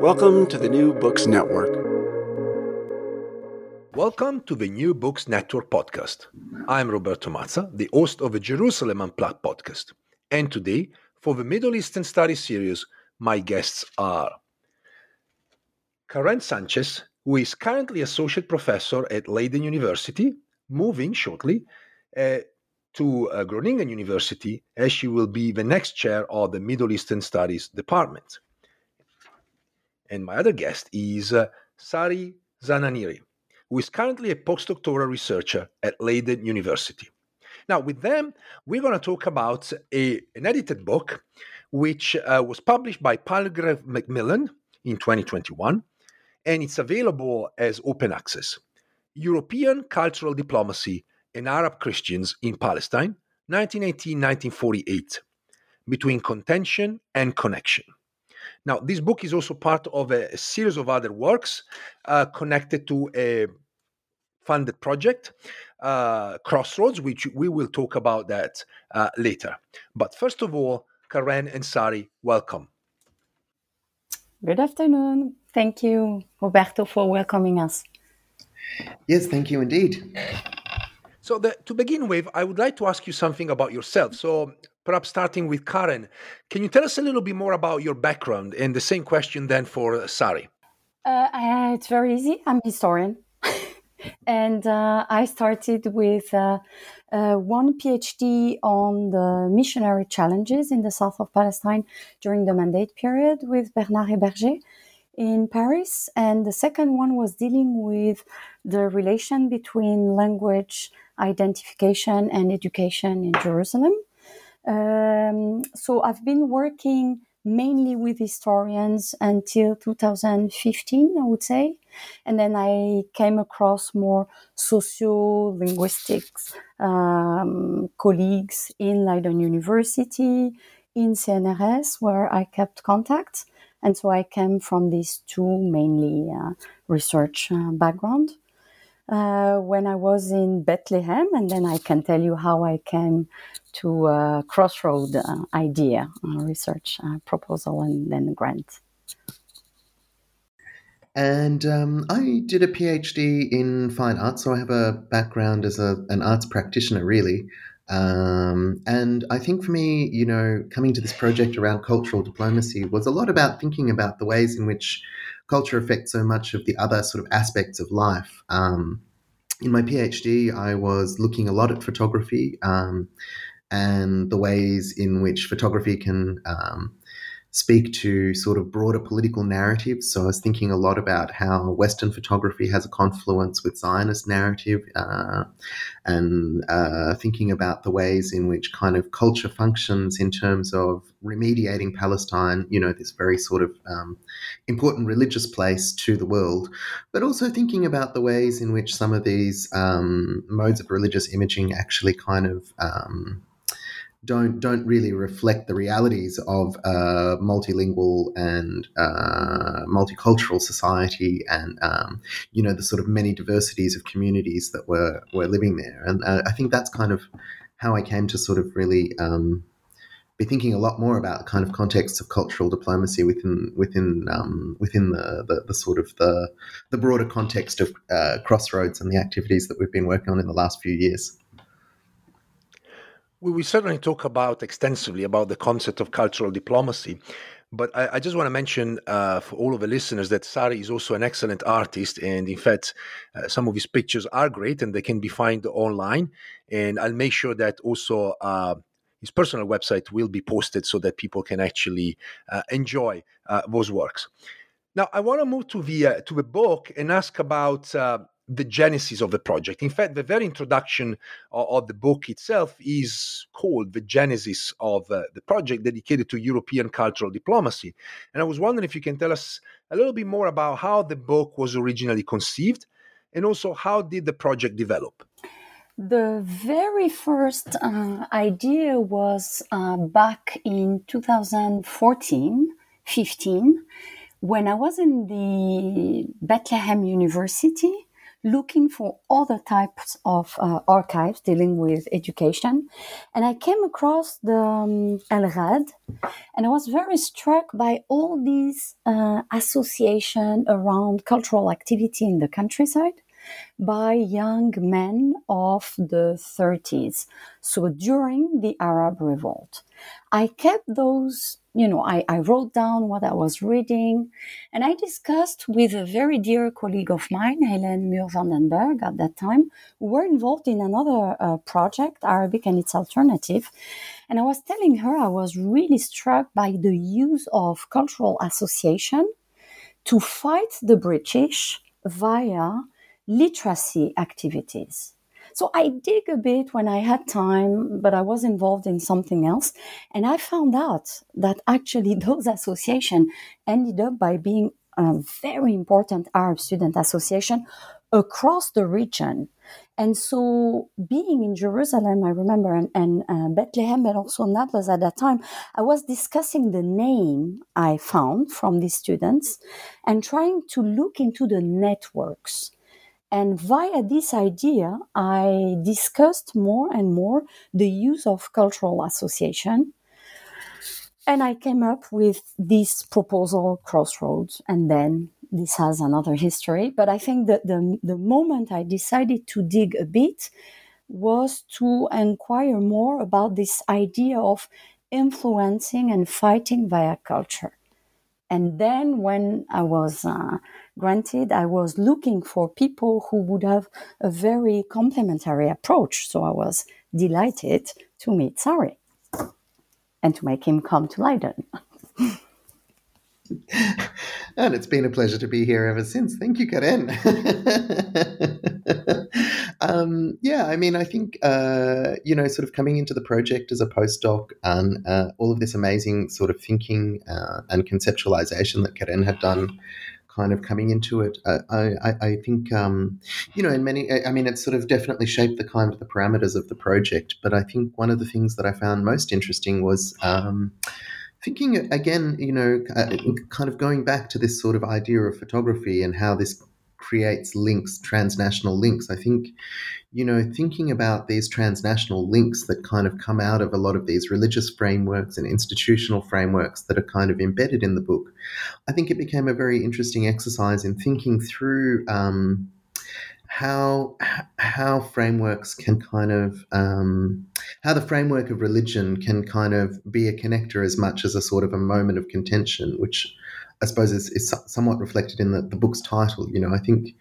Welcome to the New Books Network. Welcome to the New Books Network podcast. I'm Roberto Mazza, the host of the Jerusalem Unplugged podcast. And today, for the Middle Eastern Studies series, my guests are Karen Sanchez, who is currently associate professor at Leiden University, moving shortly uh, to uh, Groningen University, as she will be the next chair of the Middle Eastern Studies department. And my other guest is uh, Sari Zananiri, who is currently a postdoctoral researcher at Leiden University. Now, with them, we're going to talk about a, an edited book which uh, was published by Palgrave Macmillan in 2021, and it's available as open access European Cultural Diplomacy and Arab Christians in Palestine, 1918 1948, Between Contention and Connection. Now, this book is also part of a, a series of other works uh, connected to a funded project, uh, Crossroads, which we will talk about that uh, later. But first of all, Karen and Sari, welcome. Good afternoon. Thank you, Roberto, for welcoming us. Yes, thank you indeed. So, the, to begin with, I would like to ask you something about yourself. So, perhaps starting with Karen, can you tell us a little bit more about your background? And the same question then for Sari. Uh, it's very easy. I'm a historian. and uh, I started with uh, uh, one PhD on the missionary challenges in the south of Palestine during the mandate period with Bernard Heyberger in Paris. And the second one was dealing with the relation between language identification and education in Jerusalem. Um, so I've been working mainly with historians until 2015, I would say. And then I came across more socio-linguistics um, colleagues in Leiden University, in CNRS, where I kept contact. And so I came from these two mainly uh, research uh, background. Uh, when I was in Bethlehem, and then I can tell you how I came to a crossroad uh, idea, research uh, proposal, and then grant. And um, I did a PhD in fine arts, so I have a background as a, an arts practitioner, really. Um, and I think for me, you know, coming to this project around cultural diplomacy was a lot about thinking about the ways in which culture affects so much of the other sort of aspects of life. Um, in my PhD, I was looking a lot at photography um, and the ways in which photography can um, speak to sort of broader political narratives. So I was thinking a lot about how Western photography has a confluence with Zionist narrative, uh, and uh, thinking about the ways in which kind of culture functions in terms of remediating Palestine, you know, this very sort of um, important religious place to the world, but also thinking about the ways in which some of these um, modes of religious imaging actually kind of um, don't don't really reflect the realities of a multilingual and uh, multicultural society, and um, you know the sort of many diversities of communities that were were living there. And uh, I think that's kind of how I came to sort of really um, be thinking a lot more about kind of contexts of cultural diplomacy within within um, within the, the, the sort of the the broader context of uh, Crossroads and the activities that we've been working on in the last few years. We, we certainly talk about extensively about the concept of cultural diplomacy. But I, I just want to mention uh, for all of the listeners that Sari is also an excellent artist. And in fact, uh, some of his pictures are great and they can be found online. And I'll make sure that also uh, his personal website will be posted so that people can actually uh, enjoy uh, those works. Now, I want to move to the uh, to the book and ask about the genesis of the project. In fact, the very introduction of, of the book itself is called the genesis of uh, the project, dedicated to European cultural diplomacy. And I was wondering if you can tell us a little bit more about how the book was originally conceived, and also how did the project develop. The very first uh, idea was uh, back in 2014 15 when I was in the Bethlehem University looking for other types of uh, archives dealing with education. And I came across the um, ELRAD, and I was very struck by all these uh, association around cultural activity in the countryside by young men of the 30s. So during the Arab Revolt, I kept those, you know, I, I wrote down what I was reading and I discussed with a very dear colleague of mine, Heleen Murre-van den Berg, at that time, who were involved in another uh, project, Arabic and its alternative. And I was telling her I was really struck by the use of cultural association to fight the British via literacy activities. So I dig a bit when I had time, but I was involved in something else. And I found out that actually those associations ended up by being a very important Arab student association across the region. And so, being in Jerusalem, I remember, and, and uh, Bethlehem, but also Naples at that time, I was discussing the name I found from these students and trying to look into the networks and via this idea, I discussed more and more the use of cultural association. And I came up with this proposal, Crossroads, and then this has another history. But I think that the, the moment I decided to dig a bit was to inquire more about this idea of influencing and fighting via culture. And then when I was uh, granted, I was looking for people who would have a very complementary approach. So I was delighted to meet Sari and to make him come to Leiden. and it's been a pleasure to be here ever since. Thank you, Karen. um, yeah, I mean, I think, uh, you know, sort of coming into the project as a postdoc and uh, all of this amazing sort of thinking uh, and conceptualization that Karen had done kind of coming into it. Uh, I, I, think, um, you know, in many, I mean, it's sort of definitely shaped the kind of the parameters of the project. But I think one of the things that I found most interesting was um, thinking again, you know, uh, kind of going back to this sort of idea of photography and how this creates links, transnational links. I think, you know, thinking about these transnational links that kind of come out of a lot of these religious frameworks and institutional frameworks that are kind of embedded in the book, I think it became a very interesting exercise in thinking through. Um, how how frameworks can kind of um, how the framework of religion can kind of be a connector as much as a sort of a moment of contention, which I suppose is, is somewhat reflected in the, the book's title. You know, I think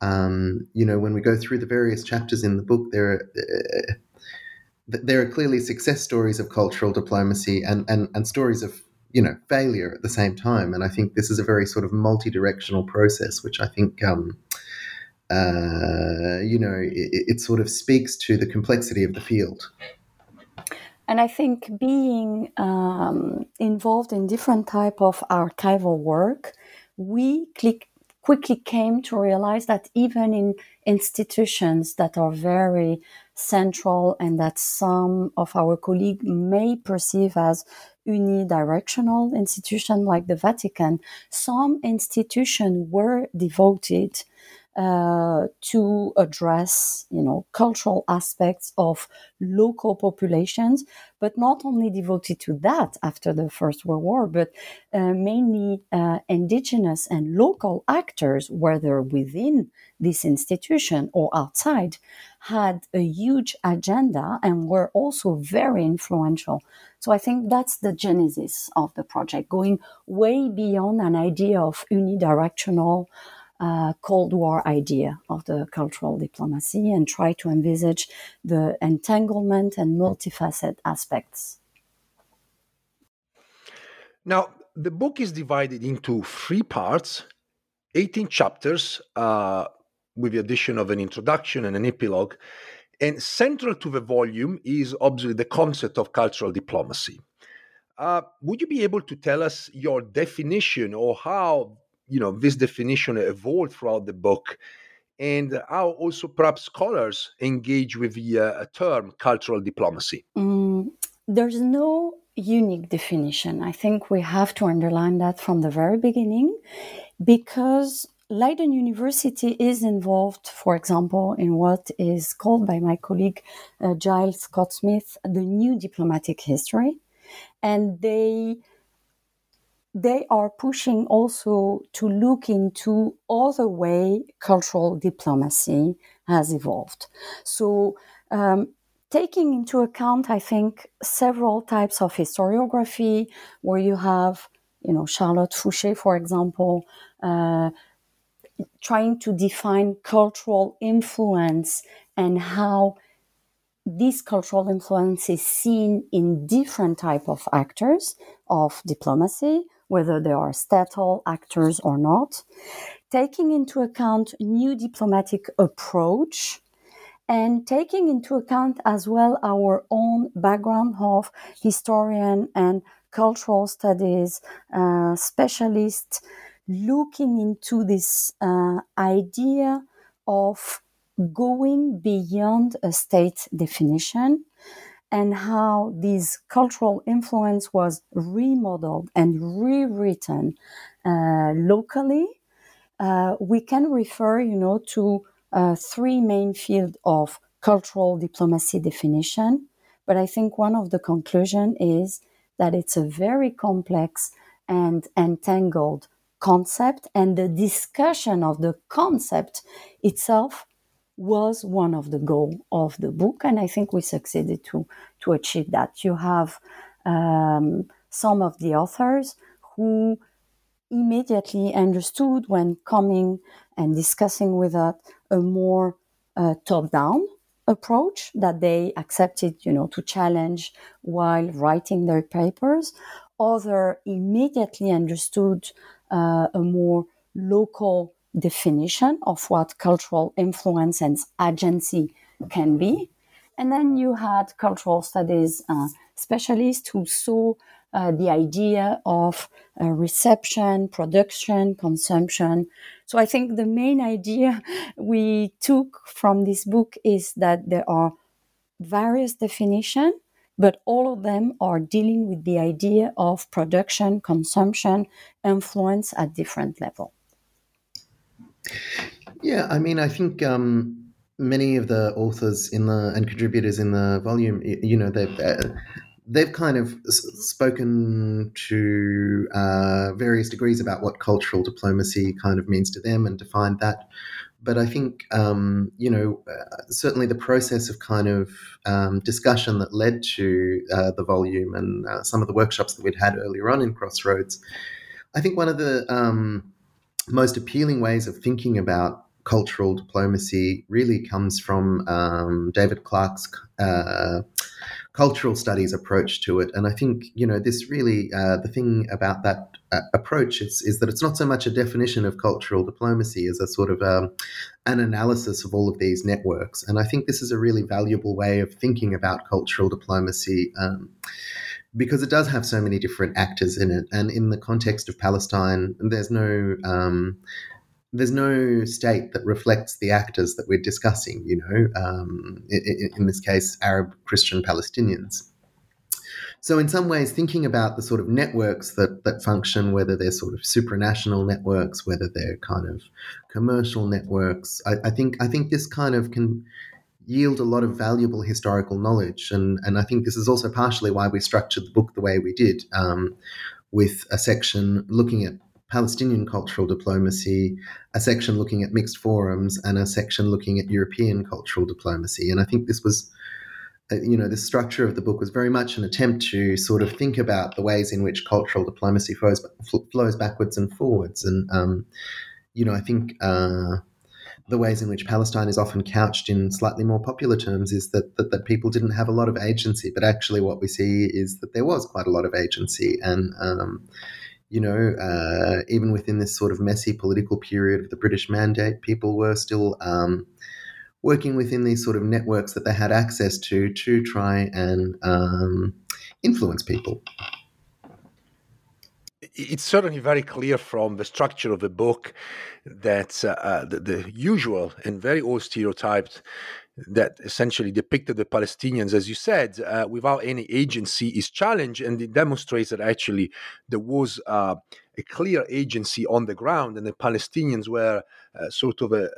um, you know when we go through the various chapters in the book, there are uh, there are clearly success stories of cultural diplomacy and, and and stories of you know failure at the same time. And I think this is a very sort of multi-directional process, which I think. Um, uh, you know, it, it, sort of speaks to the complexity of the field. And I think being um, involved in different type of archival work, we click quickly came to realize that even in institutions that are very central and that some of our colleagues may perceive as unidirectional institution like the Vatican, some institutions were devoted uh, to address, you know, cultural aspects of local populations, but not only devoted to that after the First World War, but uh, mainly uh, indigenous and local actors, whether within this institution or outside, had a huge agenda and were also very influential. So I think that's the genesis of the project, going way beyond an idea of unidirectional uh, Cold War idea of the cultural diplomacy and try to envisage the entanglement and multifaceted aspects. Now, the book is divided into three parts, 18 chapters, uh, with the addition of an introduction and an epilogue. And central to the volume is obviously the concept of cultural diplomacy. Uh, would you be able to tell us your definition or how you know this definition evolved throughout the book. And how also perhaps scholars engage with the uh, term cultural diplomacy. Mm, there's no unique definition. I think we have to underline that from the very beginning because leiden university is involved for example in what is called by my colleague uh, giles scott smith the new diplomatic history. And they they are pushing also to look into other way cultural diplomacy has evolved. So, um, taking into account, I think, several types of historiography, where you have, you know, Charlotte Faucher, for example, uh, trying to define cultural influence and how this cultural influence is seen in different type of actors of diplomacy whether they are statal actors or not, taking into account new diplomatic approach and taking into account as well our own background of historian and cultural studies uh, specialists looking into this uh, idea of going beyond a state definition and how this cultural influence was remodeled and rewritten uh, locally, uh, we can refer, you know, to uh, three main fields of cultural diplomacy definition. But I think one of the conclusion is that it's a very complex and entangled concept, and the discussion of the concept itself was one of the goal of the book, and I think we succeeded to to achieve that. You have um, some of the authors who immediately understood when coming and discussing with us a more uh, top-down approach that they accepted, you know, to challenge while writing their papers. Other immediately understood uh, a more local definition of what cultural influence and agency can be. And then you had cultural studies uh, specialists who saw uh, the idea of uh, reception, production, consumption. So I think the main idea we took from this book is that there are various definitions, but all of them are dealing with the idea of production, consumption, influence at different level. Yeah, I mean, I think um, many of the authors in the and contributors in the volume, you know, they've uh, they've kind of spoken to uh, various degrees about what cultural diplomacy kind of means to them and defined that. But I think, um, you know, uh, certainly the process of kind of um, discussion that led to uh, the volume and uh, some of the workshops that we'd had earlier on in Crossroads, I think one of the um, most appealing ways of thinking about cultural diplomacy really comes from um, David Clarke's uh, cultural studies approach to it. And I think, you know, this really, uh, the thing about that uh, approach is, is that it's not so much a definition of cultural diplomacy as a sort of um, an analysis of all of these networks. And I think this is a really valuable way of thinking about cultural diplomacy. Um, because it does have so many different actors in it. And in the context of Palestine, there's no um, there's no state that reflects the actors that we're discussing, you know, um, in, in, this case, Arab Christian Palestinians. So, in some ways, thinking about the sort of networks that, that function, whether they're sort of supranational networks, whether they're kind of commercial networks, I, I think I think this kind of can yield a lot of valuable historical knowledge. And, and I think this is also partially why we structured the book the way we did, um, with a section looking at Palestinian cultural diplomacy, a section looking at mixed forums, and a section looking at European cultural diplomacy. And I think this was, uh, you know, the structure of the book was very much an attempt to sort of think about the ways in which cultural diplomacy flows flows backwards and forwards. And um, you know, I think. Uh, the ways in which Palestine is often couched in slightly more popular terms is that, that, that people didn't have a lot of agency, but actually what we see is that there was quite a lot of agency, and um, you know, uh, even within this sort of messy political period of the British Mandate, people were still um, working within these sort of networks that they had access to to try and um, influence people it's certainly very clear from the structure of the book that uh, uh, the, the, usual and very old stereotypes that essentially depicted the Palestinians, as you said, uh, without any agency is challenged, and it demonstrates that actually there was uh, a clear agency on the ground, and the Palestinians were uh, sort of uh,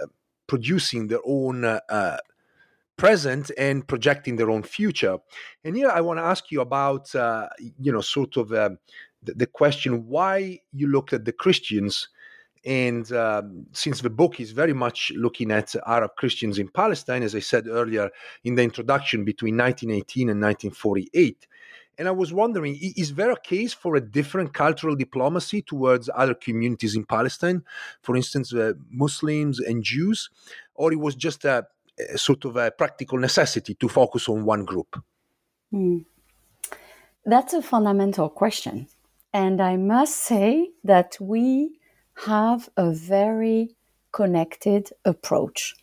producing their own present and projecting their own future. And here I want to ask you about, you know, sort of um, the, the question why you looked at the Christians. And um, since the book is very much looking at Arab Christians in Palestine, as I said earlier in the introduction, between 1918 and 1948. And I was wondering, is there a case for a different cultural diplomacy towards other communities in Palestine, for instance, uh, Muslims and Jews, or it was just a, a, sort of a practical necessity to focus on one group? Mm. That's a fundamental question. And I must say that we have a very connected approach.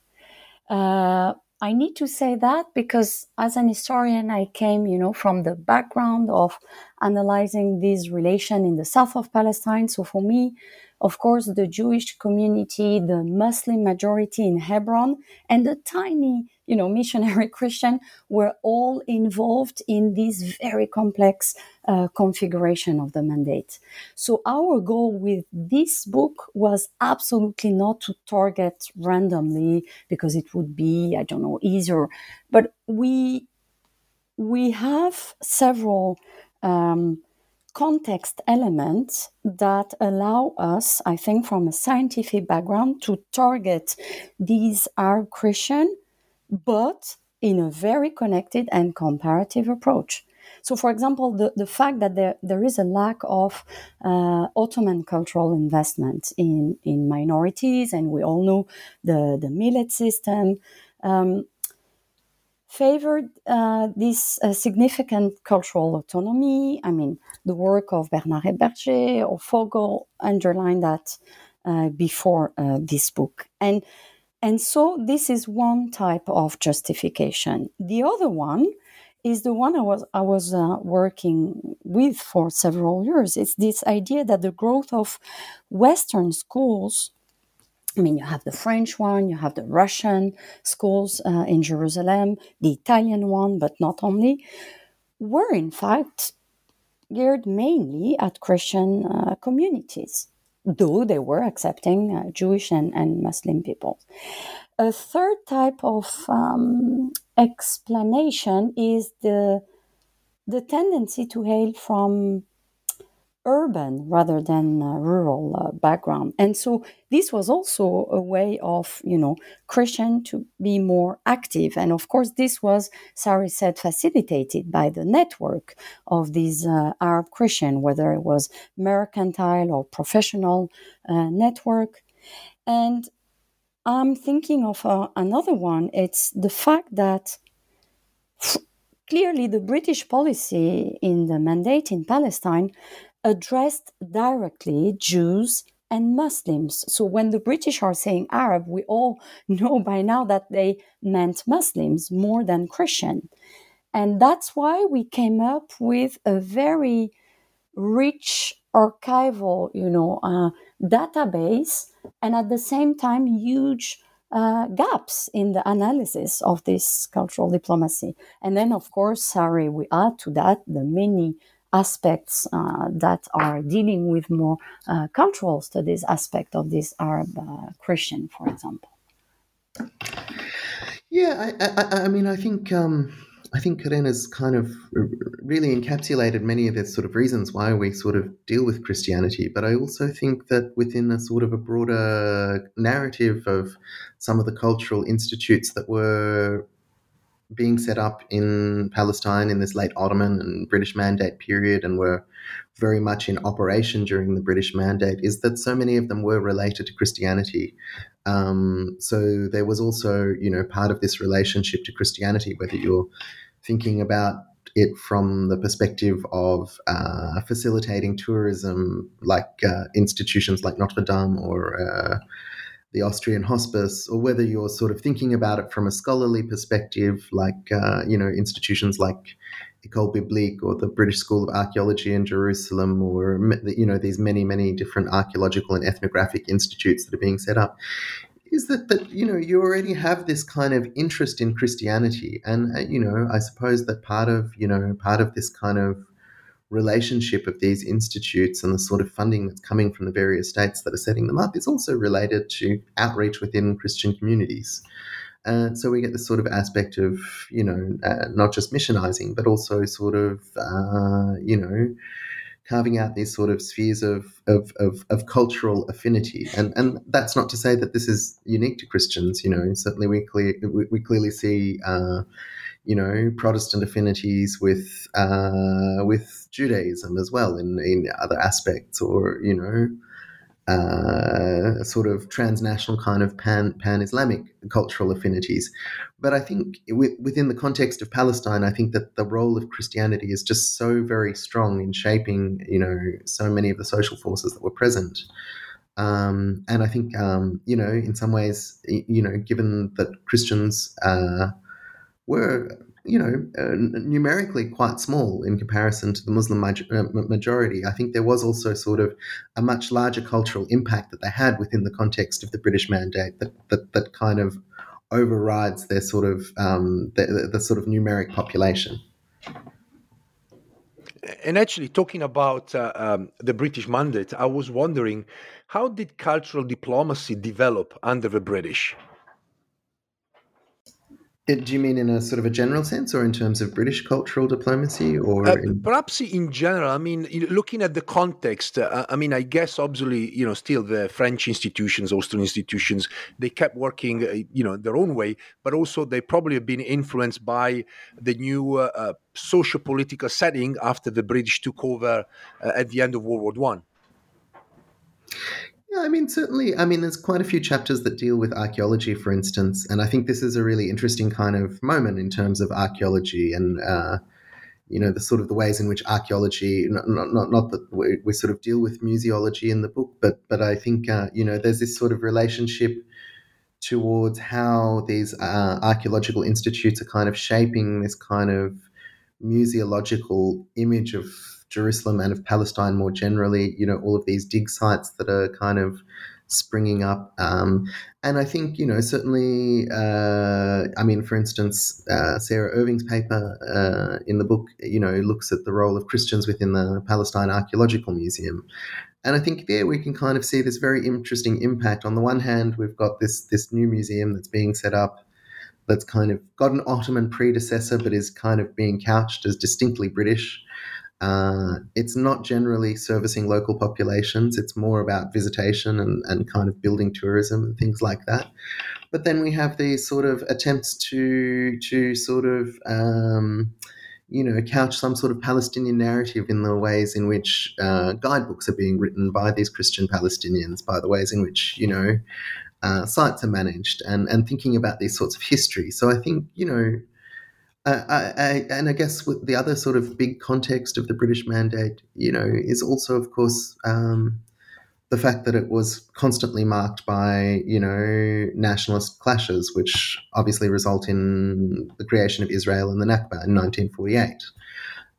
Uh, I need to say that because as an historian, I came, you know, from the background of analyzing this relation in the south of Palestine. So for me, of course, the Jewish community, the Muslim majority in Hebron, and the tiny, you know, missionary Christian were all involved in this very complex uh, configuration of the mandate. So our goal with this book was absolutely not to target randomly because it would be, I don't know, easier, but we we have several um, context elements that allow us, I think, from a scientific background, to target these Arab Christian, but in a very connected and comparative approach. So, for example, the, the fact that there, there is a lack of uh, Ottoman cultural investment in, in minorities, and we all know the, the millet system, um, favored uh, this uh, significant cultural autonomy. I mean, the work of Bernard Heyberger or Fogel underlined that uh, before uh, this book. And, and so this is one type of justification. The other one is the one I was, I was uh, working with for several years. It's this idea that the growth of Western schools I mean, you have the French one, you have the Russian schools uh, in Jerusalem, the Italian one, but not only, were in fact geared mainly at Christian uh, communities, though they were accepting uh, Jewish and, and Muslim people. A third type of um, explanation is the the tendency to hail from urban rather than rural uh, background. And so this was also a way of, you know, Christian to be more active. And of course, this was, Sari said, facilitated by the network of these uh, Arab Christian, whether it was mercantile or professional uh, network. And I'm thinking of uh, another one. It's the fact that f- clearly the British policy in the mandate in Palestine addressed directly Jews and Muslims. So when the British are saying Arab, we all know by now that they meant Muslims more than Christian. And that's why we came up with a very rich archival, you know, uh, database and at the same time, huge uh, gaps in the analysis of this cultural diplomacy. And then, of course, sorry, we add to that the many aspects uh, that are dealing with more uh, cultural studies aspect of this Arab uh, Christian, for example. Yeah, I, I, I mean, I think um, I think Karen has kind of really encapsulated many of the sort of reasons why we sort of deal with Christianity. But I also think that within a sort of a broader narrative of some of the cultural institutes that were being set up in Palestine in this late Ottoman and British Mandate period and were very much in operation during the British Mandate is that so many of them were related to Christianity. Um, so there was also, you know, part of this relationship to Christianity, whether you're thinking about it from the perspective of uh, facilitating tourism, like uh, institutions like Notre Dame or uh, the Austrian Hospice, or whether you're sort of thinking about it from a scholarly perspective, like uh, you know institutions like École Biblique or the British School of Archaeology in Jerusalem, or you know these many many different archaeological and ethnographic institutes that are being set up. Is that that you know you already have this kind of interest in Christianity, and uh, you know I suppose that part of you know part of this kind of relationship of these institutes and the sort of funding that's coming from the various states that are setting them up is also related to outreach within Christian communities. Uh, so we get this sort of aspect of, you know, uh, not just missionizing, but also sort of, uh, you know, carving out these sort of spheres of, of, of, of, cultural affinity. And, and that's not to say that this is unique to Christians, you know, certainly we, clear, we, we clearly see uh, you know, Protestant affinities with uh, with Judaism as well in, in other aspects, or you know, uh, sort of transnational kind of pan pan Islamic cultural affinities. But I think within the context of Palestine, I think that the role of Christianity is just so very strong in shaping, you know, so many of the social forces that were present. Um, and I think, um, you know, in some ways, you know, given that Christians uh, were you know, uh, numerically quite small in comparison to the Muslim uh, majority. I think there was also sort of a much larger cultural impact that they had within the context of the British Mandate that that, that kind of overrides their sort of um, the, the, the sort of numeric population. And actually, talking about uh, um, the British Mandate, I was wondering how did cultural diplomacy develop under the British? Do you mean in a sort of a general sense, or in terms of British cultural diplomacy, or uh, in... perhaps in general? I mean, looking at the context, uh, I mean, I guess obviously, you know, still the French institutions, Austrian institutions, they kept working, uh, you know, their own way, but also they probably have been influenced by the new uh, uh socio-political setting after the British took over uh, at the end of World War One. Yeah, I mean, certainly. I mean, there's quite a few chapters that deal with archaeology, for instance, and I think this is a really interesting kind of moment in terms of archaeology and, uh, you know, the sort of the ways in which archaeology, not not, not that we, we sort of deal with museology in the book, but but I think uh, you know, there's this sort of relationship towards how these uh, archaeological institutes are kind of shaping this kind of museological image of Jerusalem and of Palestine more generally. You know, all of these dig sites that are kind of springing up. Um, and I think, you know, certainly, uh, I mean, for instance, uh, Sarah Irving's paper uh, in the book, you know, looks at the role of Christians within the Palestine Archaeological Museum. And I think there we can kind of see this very interesting impact. On the one hand, we've got this this new museum that's being set up that's kind of got an Ottoman predecessor, but is kind of being couched as distinctly British. Uh, it's not generally servicing local populations. It's more about visitation and, and kind of building tourism and things like that. But then we have these sort of attempts to to sort of um, you know couch some sort of Palestinian narrative in the ways in which uh, guidebooks are being written by these Christian Palestinians, by the ways in which you know uh, sites are managed, and and thinking about these sorts of history. So I think you know uh, I, I, and I guess with the other sort of big context of the British Mandate, you know, is also, of course, um, the fact that it was constantly marked by, you know, nationalist clashes, which obviously result in the creation of Israel and the Nakba in 1948.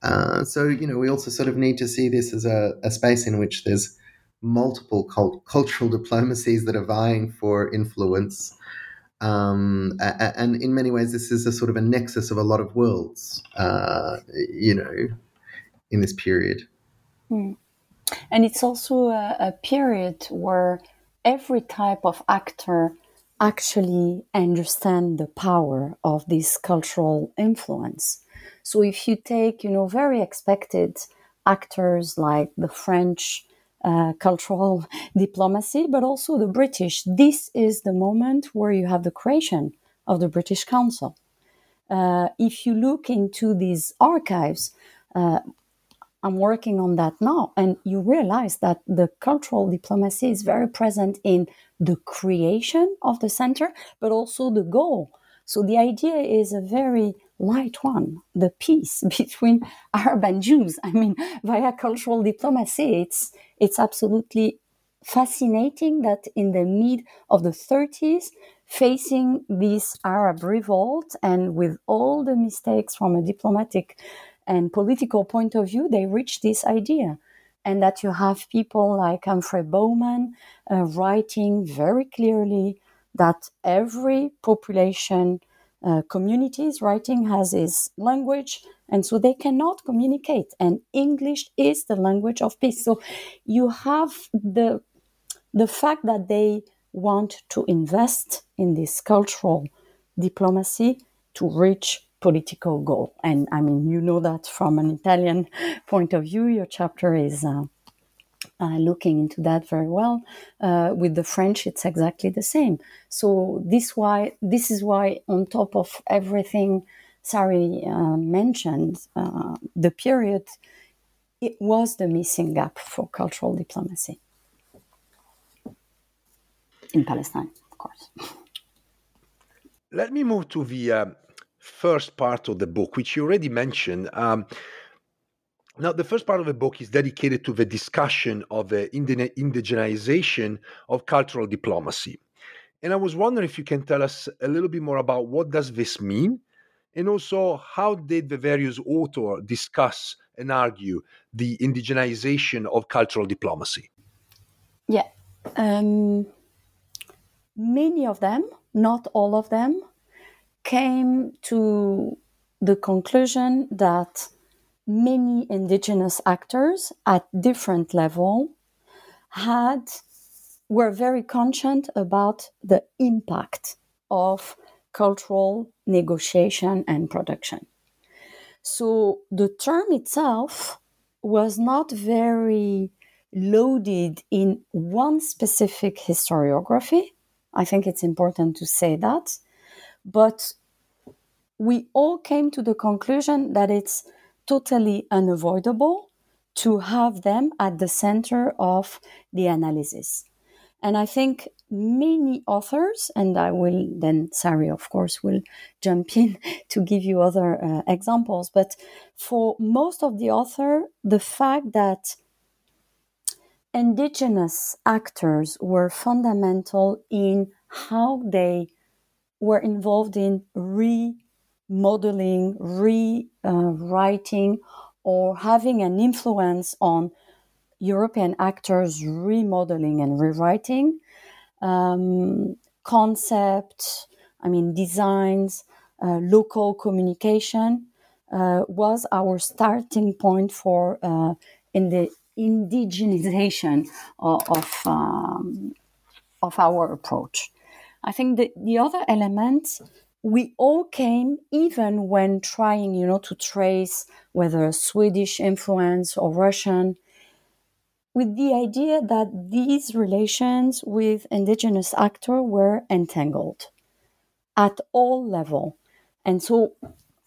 Uh, so, you know, we also sort of need to see this as a, a space in which there's multiple cult- cultural diplomacies that are vying for influence. Um, and in many ways, this is a sort of a nexus of a lot of worlds, uh, you know, in this period. Mm. And it's also a, a period where every type of actor actually understand the power of this cultural influence. So if you take, you know, very expected actors like the French uh, cultural diplomacy, but also the British, this is the moment where you have the creation of the British Council. Uh, if you look into these archives, uh, I'm working on that now. And you realize that the cultural diplomacy is very present in the creation of the center, but also the goal. So the idea is a very light one, the peace between Arab and Jews. I mean, via cultural diplomacy, it's, it's absolutely fascinating that in the mid of the 30s, facing this Arab revolt and with all the mistakes from a diplomatic and political point of view, they reach this idea. And that you have people like Humphrey Bowman uh, writing very clearly that every population uh, community is writing has its language, and so they cannot communicate. And English is the language of peace. So you have the the fact that they want to invest in this cultural diplomacy to reach political goal. And I mean, you know that from an Italian point of view, your chapter is uh, uh, looking into that very well. Uh, with the French, it's exactly the same. So this why this is why, on top of everything Sari uh, mentioned, uh, the period it was the missing gap for cultural diplomacy in Palestine, of course. Let me move to the uh, first part of the book, which you already mentioned. Um, now, the first part of the book is dedicated to the discussion of the indigenization of cultural diplomacy. And I was wondering if you can tell us a little bit more about what does this mean, and also how did the various authors discuss and argue the indigenization of cultural diplomacy? Yeah, um, many of them, not all of them, came to the conclusion that many indigenous actors at different level had were very conscious about the impact of cultural negotiation and production. So the term itself was not very loaded in one specific historiography. I think it's important to say that. But we all came to the conclusion that it's totally unavoidable to have them at the center of the analysis. And I think many authors, and I will then, Sari, of course, will jump in to give you other uh, examples. But for most of the author, the fact that indigenous actors were fundamental in how they were involved in remodeling, rewriting, or having an influence on European actors remodeling and rewriting um, concept, I mean, designs, uh, local communication uh, was our starting point for uh, in the indigenization of of, um, of our approach. I think that the other element we all came even when trying, you know, to trace whether Swedish influence or Russian, with the idea that these relations with indigenous actors were entangled at all level. And so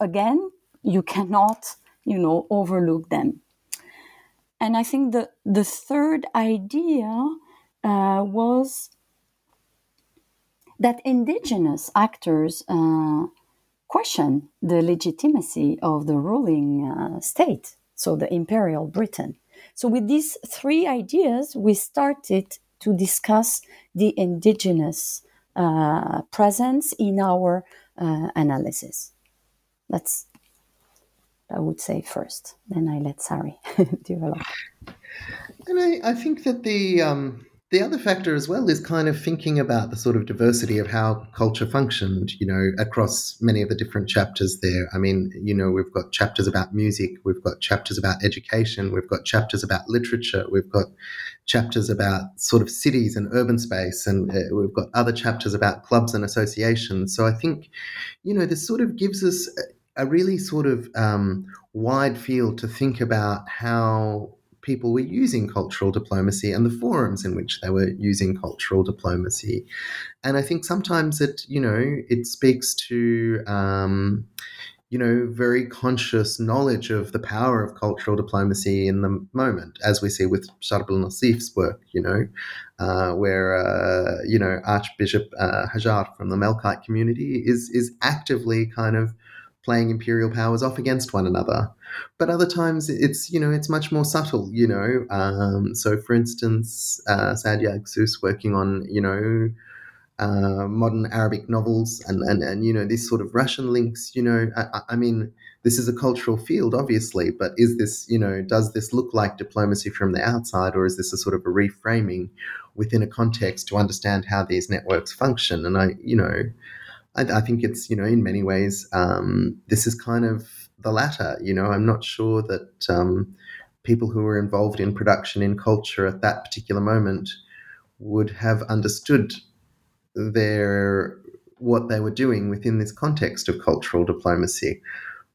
again, you cannot, you know, overlook them. And I think the, the third idea uh, was that indigenous actors uh, question the legitimacy of the ruling uh, state, so the imperial Britain. So, with these three ideas, we started to discuss the indigenous uh, presence in our uh, analysis. That's, I would say, first. Then I let Sari develop. And I, I think that the um, the other factor as well is kind of thinking about the sort of diversity of how culture functioned, you know, across many of the different chapters there. I mean, you know, we've got chapters about music, we've got chapters about education, we've got chapters about literature, we've got chapters about sort of cities and urban space, and uh, we've got other chapters about clubs and associations. So I think, you know, this sort of gives us a really sort of um, wide field to think about how people were using cultural diplomacy and the forums in which they were using cultural diplomacy. And I think sometimes it, you know, it speaks to, um, you know, very conscious knowledge of the power of cultural diplomacy in the moment, as we see with Charbel Nassif's work, you know, uh, where, uh, you know, Archbishop uh, Hajjar from the Melkite community is, is actively kind of playing imperial powers off against one another. But other times it's you know it's much more subtle. You know, um, so for instance, uh, Sadia Agsous working on you know. Uh, modern Arabic novels and, and, and you know these sort of Russian links. You know, I, I mean, this is a cultural field, obviously, but is this, you know, does this look like diplomacy from the outside, or is this a sort of a reframing within a context to understand how these networks function? And I, you know, I, I think it's, you know, in many ways, um, this is kind of the latter. You know, I'm not sure that um, people who were involved in production in culture at that particular moment would have understood their what they were doing within this context of cultural diplomacy.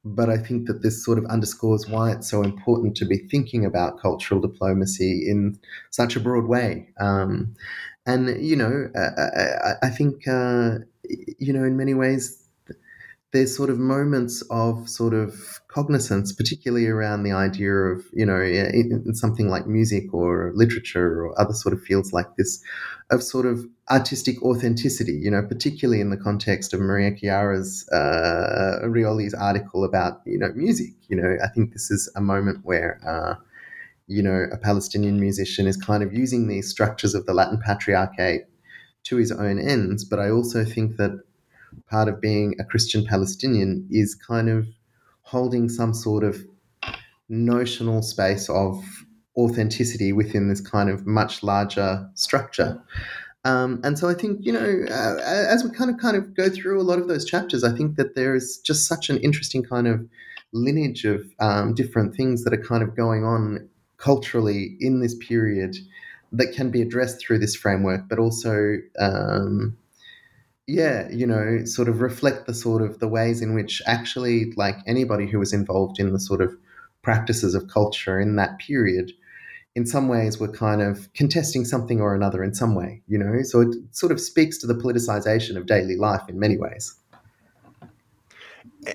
But I think that this sort of underscores why it's so important to be thinking about cultural diplomacy in such a broad way. Um, and you know, I, I, I think uh, you know, in many ways, there's sort of moments of sort of cognizance, particularly around the idea of, you know, in, in, something like music or literature or other sort of fields like this, of sort of artistic authenticity, you know, particularly in the context of Maria Chiara's, uh, Rioli's article about, you know, music. You know, I think this is a moment where, uh, you know, a Palestinian musician is kind of using these structures of the Latin Patriarchate to his own ends. But I also think that part of being a Christian Palestinian is kind of holding some sort of notional space of authenticity within this kind of much larger structure. Um, and so I think you know, uh, as we kind of kind of go through a lot of those chapters, I think that there is just such an interesting kind of lineage of um, different things that are kind of going on culturally in this period that can be addressed through this framework, but also, um, yeah, you know, sort of reflect the sort of the ways in which actually, like anybody who was involved in the sort of practices of culture in that period, in some ways were kind of contesting something or another in some way, you know. So it sort of speaks to the politicization of daily life in many ways.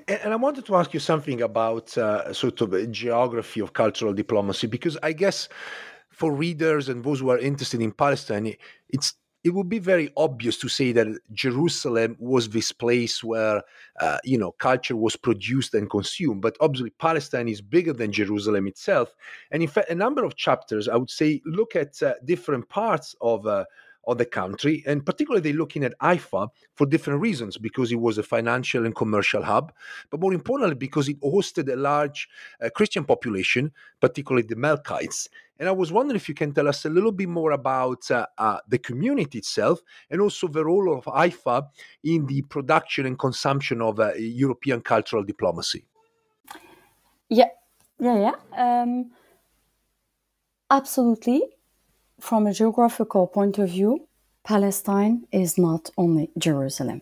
And I wanted to ask you something about uh, sort of geography of cultural diplomacy, because I guess for readers and those who are interested in Palestine, it's it would be very obvious to say that Jerusalem was this place where uh, you know culture was produced and consumed. But obviously, Palestine is bigger than Jerusalem itself. And in fact, a number of chapters, I would say, look at uh, different parts of. Uh, of the country, and particularly they're looking at Haifa for different reasons because it was a financial and commercial hub, but more importantly because it hosted a large uh, Christian population, particularly the Melkites. And I was wondering if you can tell us a little bit more about uh, uh, the community itself and also the role of Haifa in the production and consumption of uh, European cultural diplomacy. Yeah, yeah, yeah. Um, absolutely from a geographical point of view, Palestine is not only Jerusalem.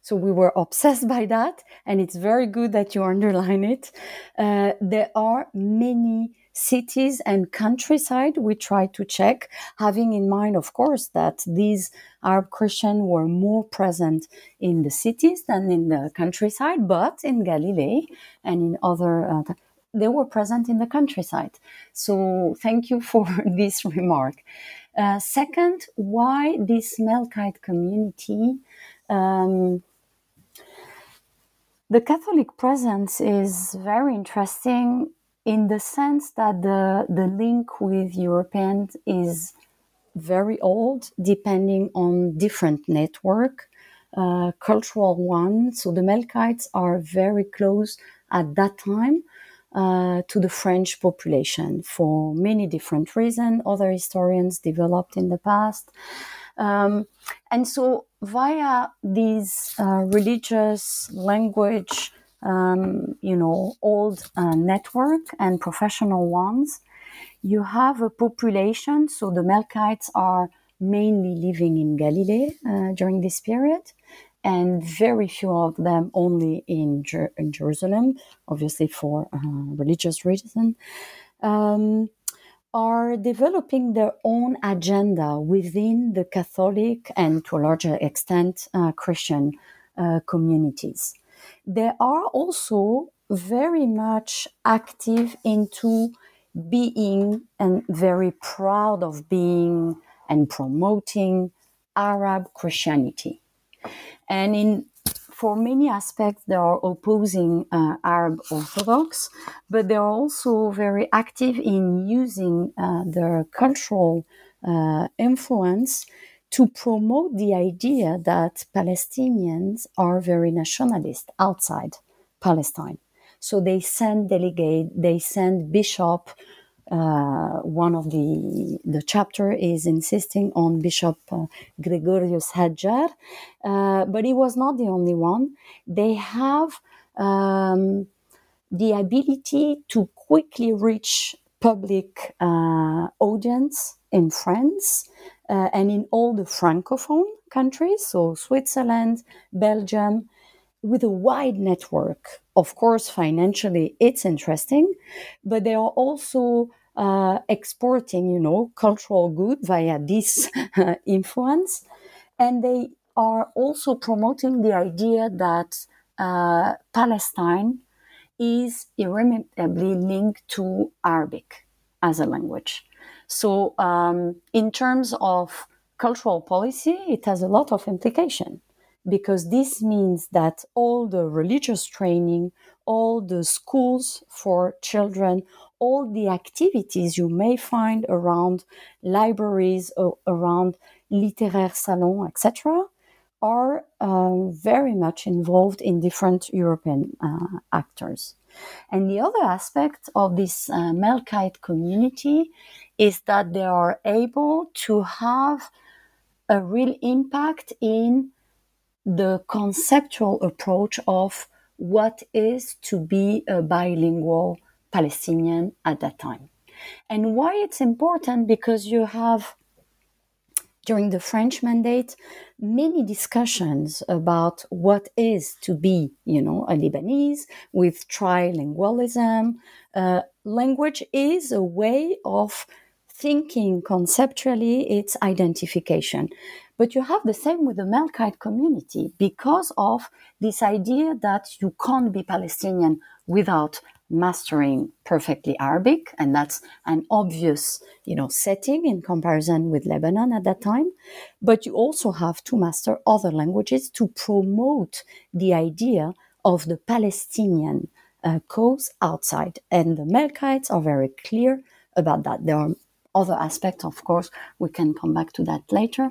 So we were obsessed by that, and it's very good that you underline it. Uh, there are many cities and countryside we try to check, having in mind, of course, that these Arab Christians were more present in the cities than in the countryside, but in Galilee and in other uh, they were present in the countryside. So thank you for this remark. Uh, second, why this Melkite community? Um, the Catholic presence is very interesting in the sense that the, the link with Europeans is very old, depending on different network, uh, cultural one. So the Melkites are very close at that time uh, to the French population for many different reasons. Other historians developed in the past. Um, and so, via these uh, religious language, um, you know, old uh, network and professional ones, you have a population. So the Melkites are mainly living in Galilee uh, during this period, and very few of them only in, Jer- in Jerusalem, obviously for uh, religious reason. Um, are developing their own agenda within the Catholic and to a larger extent uh, Christian uh, communities. They are also very much active into being and very proud of being and promoting Arab Christianity. And in for many aspects, they are opposing uh, Arab Orthodox, but they are also very active in using uh, their cultural uh, influence to promote the idea that Palestinians are very nationalist outside Palestine. So they send delegate, they send bishop uh, one of the the chapter is insisting on Bishop uh, Gregorios Hajjar, uh, but he was not the only one. They have um, the ability to quickly reach public uh, audience in France uh, and in all the francophone countries, so Switzerland, Belgium, with a wide network. Of course, financially, it's interesting, but they are also uh, exporting, you know, cultural good via this uh, influence. And they are also promoting the idea that uh, Palestine is irremediably linked to Arabic as a language. So, um, in terms of cultural policy, it has a lot of implication because this means that all the religious training, all the schools for children, all the activities you may find around libraries or around literaire salon, etc., are um, very much involved in different European uh, actors. And the other aspect of this uh, Melkite community is that they are able to have a real impact in the conceptual approach of what is to be a bilingual Palestinian at that time. And why it's important because you have during the French mandate many discussions about what is to be, you know, a Lebanese with trilingualism. Uh, language is a way of thinking conceptually its identification. But you have the same with the Melkite community because of this idea that you can't be Palestinian without mastering perfectly Arabic, and that's an obvious, you know, setting in comparison with Lebanon at that time. But you also have to master other languages to promote the idea of the Palestinian uh, cause outside. And the Melkites are very clear about that. There are other aspects, of course, we can come back to that later.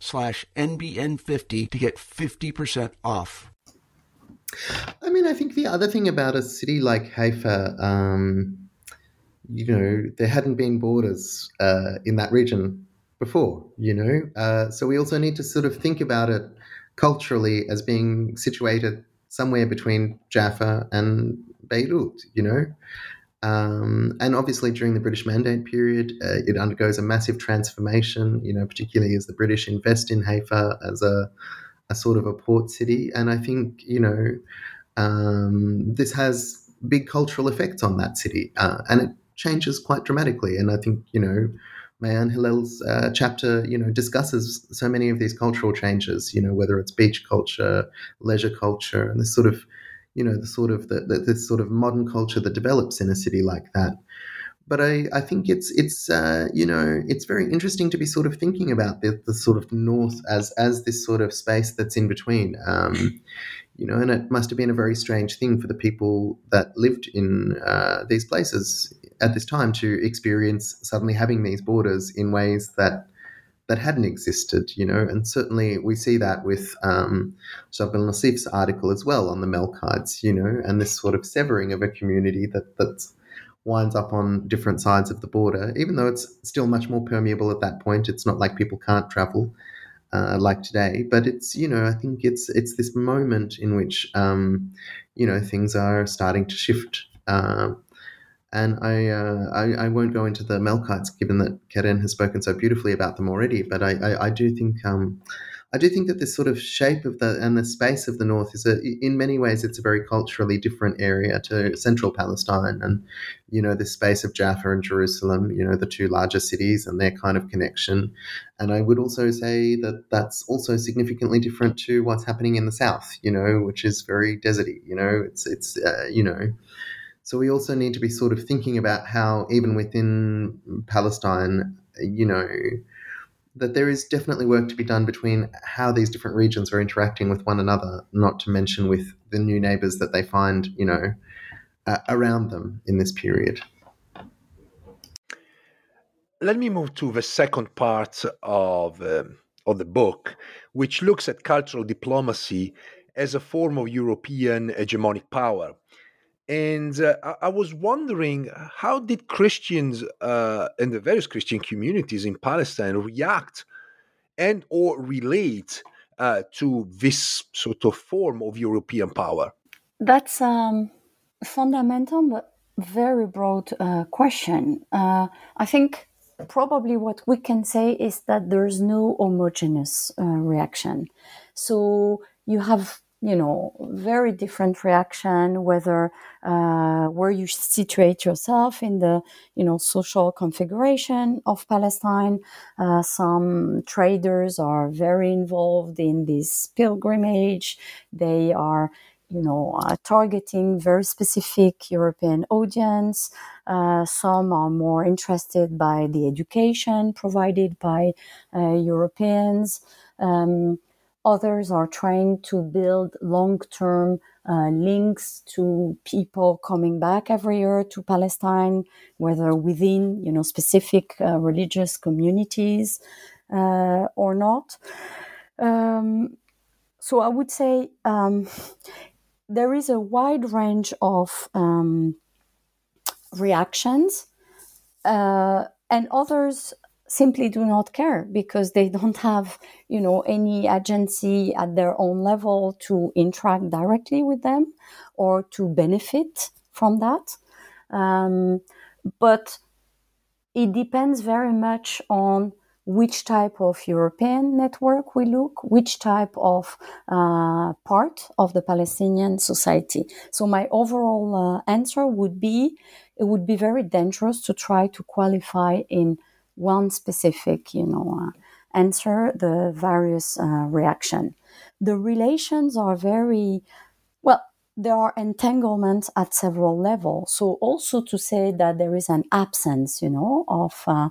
slash NBN50 to get 50% off. I mean, I think the other thing about a city like Haifa, um, you know, there hadn't been borders uh, in that region before, you know. Uh, so we also need to sort of think about it culturally as being situated somewhere between Jaffa and Beirut, you know. Um, and obviously, during the British Mandate period, uh, it undergoes a massive transformation, you know, particularly as the British invest in Haifa as a, a sort of a port city. And I think, you know, um, this has big cultural effects on that city. Uh, and it changes quite dramatically. And I think, you know, Maayan Hillel's uh, chapter, you know, discusses so many of these cultural changes, you know, whether it's beach culture, leisure culture, and this sort of you know, the sort of the, the, sort of modern culture that develops in a city like that. But I, I think it's it's uh, you know it's very interesting to be sort of thinking about the, the sort of north as as this sort of space that's in between. Um, you know, and it must have been a very strange thing for the people that lived in uh, these places at this time to experience suddenly having these borders in ways that that hadn't existed, you know, and certainly we see that with um, Charbel Nassif's article as well on the Melkites, you know, and this sort of severing of a community that that winds up on different sides of the border, even though it's still much more permeable at that point. It's not like people can't travel uh, like today, but it's you know I think it's it's this moment in which um, you know things are starting to shift. Uh, and I, uh, I, I won't go into the Melkites, given that Karène has spoken so beautifully about them already. But I, I, I do think um, I do think that this sort of shape of the and the space of the north is a, in many ways it's a very culturally different area to central Palestine, and you know this space of Jaffa and Jerusalem, you know the two larger cities and their kind of connection. And I would also say that that's also significantly different to what's happening in the south, you know, which is very deserty. You know, it's it's uh, you know so we also need to be sort of thinking about how, even within Palestine, you know, that there is definitely work to be done between how these different regions are interacting with one another, not to mention with the new neighbors that they find, you know, uh, around them in this period. Let me move to the second part of, uh, of the book, which looks at cultural diplomacy as a form of European hegemonic power. And uh, I, was wondering, how did Christians uh, and the various Christian communities in Palestine react and or relate uh, to this sort of form of European power? That's um, fundamental but very broad uh, question. Uh, I think probably what we can say is that there's no homogeneous uh, reaction. So you have you know very different reaction whether uh, where you situate yourself in the you know social configuration of palestine. Uh, some traders are very involved in this pilgrimage. They are you know uh, targeting very specific european audience. Uh, some are more interested by the education provided by uh, europeans. Um, Others are trying to build long term uh, links to people coming back every year to Palestine, whether within you know specific uh, religious communities uh, or not. Um, so I would say um, there is a wide range of um, reactions, uh, and others simply do not care because they don't have you know any agency at their own level to interact directly with them or to benefit from that um, but it depends very much on which type of European network we look, which type of uh, part of the Palestinian society. So my overall uh, answer would be, it would be very dangerous to try to qualify in one specific, you know, uh, answer the various uh, reaction. The relations are very well. There are entanglements at several levels. So also to say that there is an absence, you know, of uh,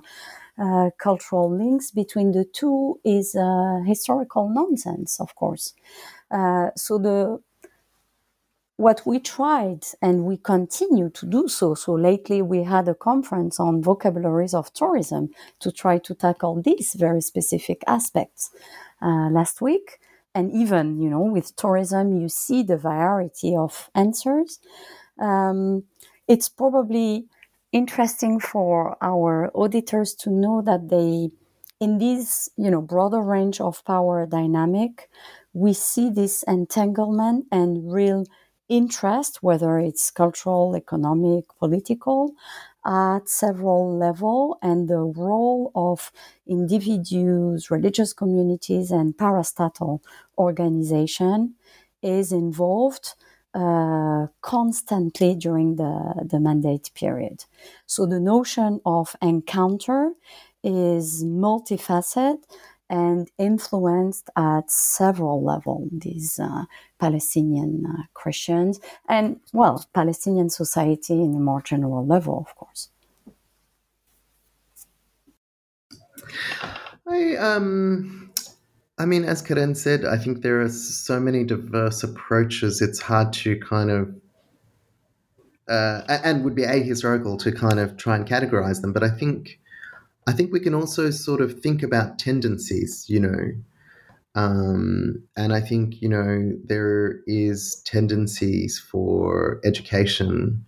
uh, cultural links between the two is uh, historical nonsense, of course. Uh, so the what we tried and we continue to do so. So lately we had a conference on vocabularies of tourism to try to tackle these very specific aspects uh, last week. And even, you know, with tourism, you see the variety of answers. Um, it's probably interesting for our auditors to know that they, in this, you know, broader range of power dynamic, we see this entanglement and real interest, whether it's cultural, economic, political, at several level, and the role of individuals, religious communities, and parastatal organization is involved uh, constantly during the, the mandate period. So the notion of encounter is multifaceted and influenced at several levels these uh, Palestinian uh, Christians and, well, Palestinian society in a more general level, of course. I um, I mean, as Karène said, I think there are so many diverse approaches. It's hard to kind of uh, and would be ahistorical to kind of try and categorize them. But I think I think we can also sort of think about tendencies, you know. Um, and I think, you know, there is tendencies for education.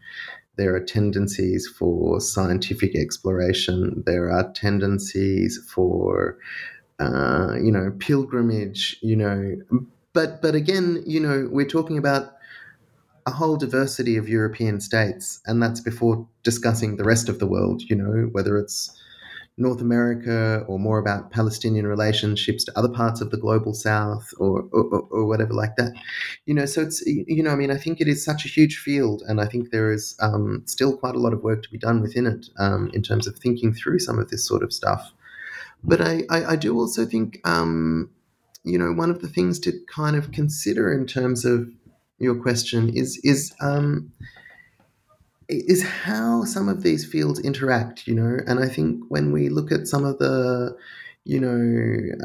There are tendencies for scientific exploration. There are tendencies for, uh, you know, pilgrimage, you know. But, but again, you know, we're talking about a whole diversity of European states, and that's before discussing the rest of the world, you know, whether it's North America or more about Palestinian relationships to other parts of the global south or, or, or, whatever like that. You know, so it's, you know, I mean, I think it is such a huge field and I think there is um, still quite a lot of work to be done within it um, in terms of thinking through some of this sort of stuff. But I, I, I do also think, um, you know, one of the things to kind of consider in terms of your question is, is, um, is how some of these fields interact, you know. And I think when we look at some of the, you know,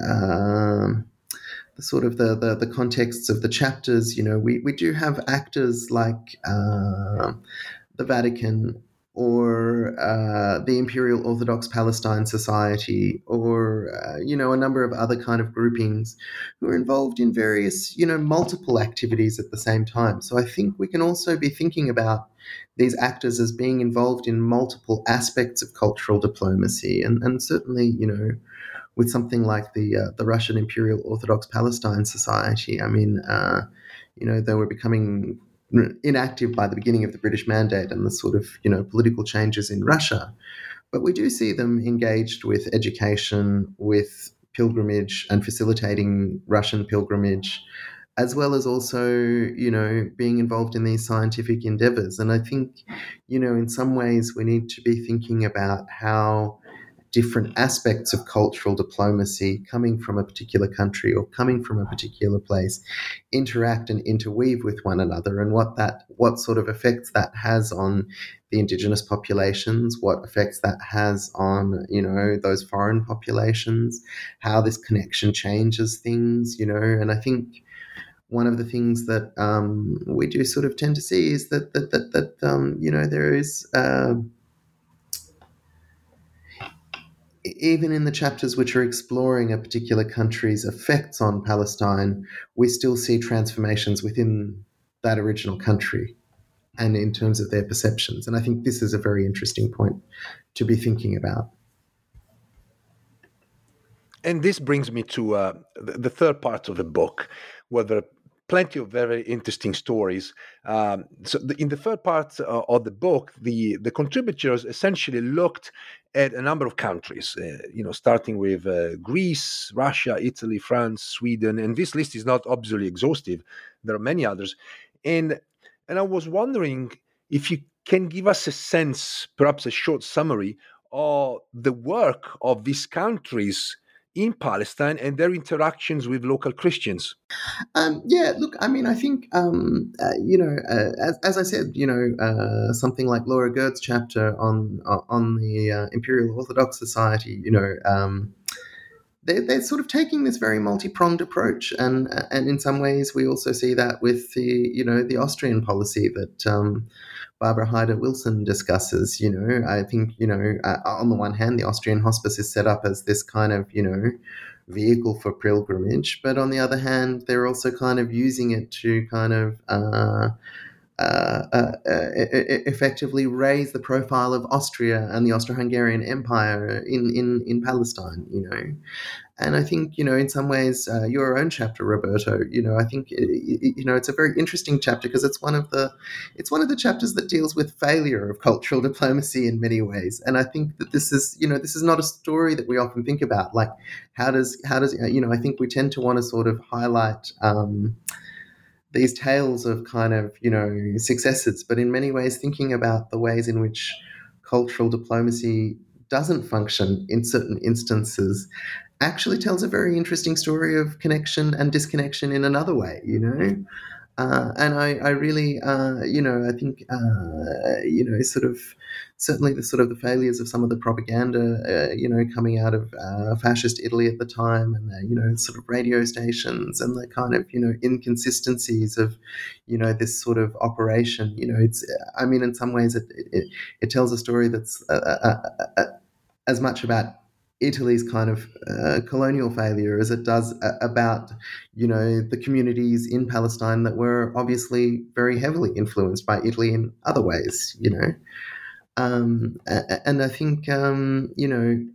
um, the sort of the, the, the contexts of the chapters, you know, we, we do have actors like uh, the Vatican or uh, the Imperial Orthodox Palestine Society, or uh, you know a number of other kind of groupings who are involved in various you know multiple activities at the same time. So I think we can also be thinking about these actors as being involved in multiple aspects of cultural diplomacy, and and certainly you know with something like the uh, the Russian Imperial Orthodox Palestine Society. I mean, uh, you know, they were becoming inactive by the beginning of the British Mandate and the sort of you know political changes in Russia. But we do see them engaged with education, with pilgrimage, and facilitating Russian pilgrimage, as well as also you know being involved in these scientific endeavors. And I think you know in some ways we need to be thinking about how different aspects of cultural diplomacy coming from a particular country or coming from a particular place interact and interweave with one another and what that what sort of effects that has on the indigenous populations what effects that has on you know those foreign populations how this connection changes things you know. And i think one of the things that um, we do sort of tend to see is that that that, that um, you know there is uh, even in the chapters which are exploring a particular country's effects on Palestine, we still see transformations within that original country and in terms of their perceptions. And I think this is a very interesting point to be thinking about. And this brings me to uh, the third part of the book, where there are plenty of very interesting stories. Um, so, the, in the third part uh, of the book, the the contributors essentially looked at a number of countries, uh, you know, starting with uh, Greece, Russia, Italy, France, Sweden, and this list is not obviously exhaustive. There are many others, and and I was wondering if you can give us a sense, perhaps a short summary of the work of these countries in Palestine and their interactions with local Christians? Um, yeah, look, I mean, I think, um, uh, you know, uh, as, as, I said, you know, uh, something like Lora Gerd's chapter on uh, on the uh, Imperial Orthodox Society, you know, um, they're, they're sort of taking this very multi-pronged approach, and and in some ways, we also see that with the you know the Austrian policy that um, Barbara Haider-Wilson discusses. You know, I think, you know, uh, on the one hand, the Austrian hospice is set up as this kind of, you know, vehicle for pilgrimage, but on the other hand, they're also kind of using it to kind of, uh, effectively raise the profile of Austria and the Austro-Hungarian Empire in, in, in Palestine, you know. And I think, you know, in some ways, uh, your own chapter, Roberto, you know, I think, you know, it's a very interesting chapter because it's one of the, it's one of the chapters that deals with failure of cultural diplomacy in many ways. And I think that this is, you know, this is not a story that we often think about. Like, how does, how does, you know, I think we tend to want to sort of highlight, um, these tales of kind of you know successes, but in many ways thinking about the ways in which cultural diplomacy doesn't function in certain instances actually tells a very interesting story of connection and disconnection in another way. You know. Uh, and I, I really, uh, you know, I think, uh, you know, sort of certainly the sort of the failures of some of the propaganda, uh, you know, coming out of uh, fascist Italy at the time, and the, you know, sort of radio stations and the kind of you know inconsistencies of, you know, this sort of operation. You know, it's, I mean, in some ways, it it, it tells a story that's uh, as much about Italy's kind of uh, colonial failure as it does about, you know, the communities in Palestine that were obviously very heavily influenced by Italy in other ways, you know. Um, and I think, um, you know,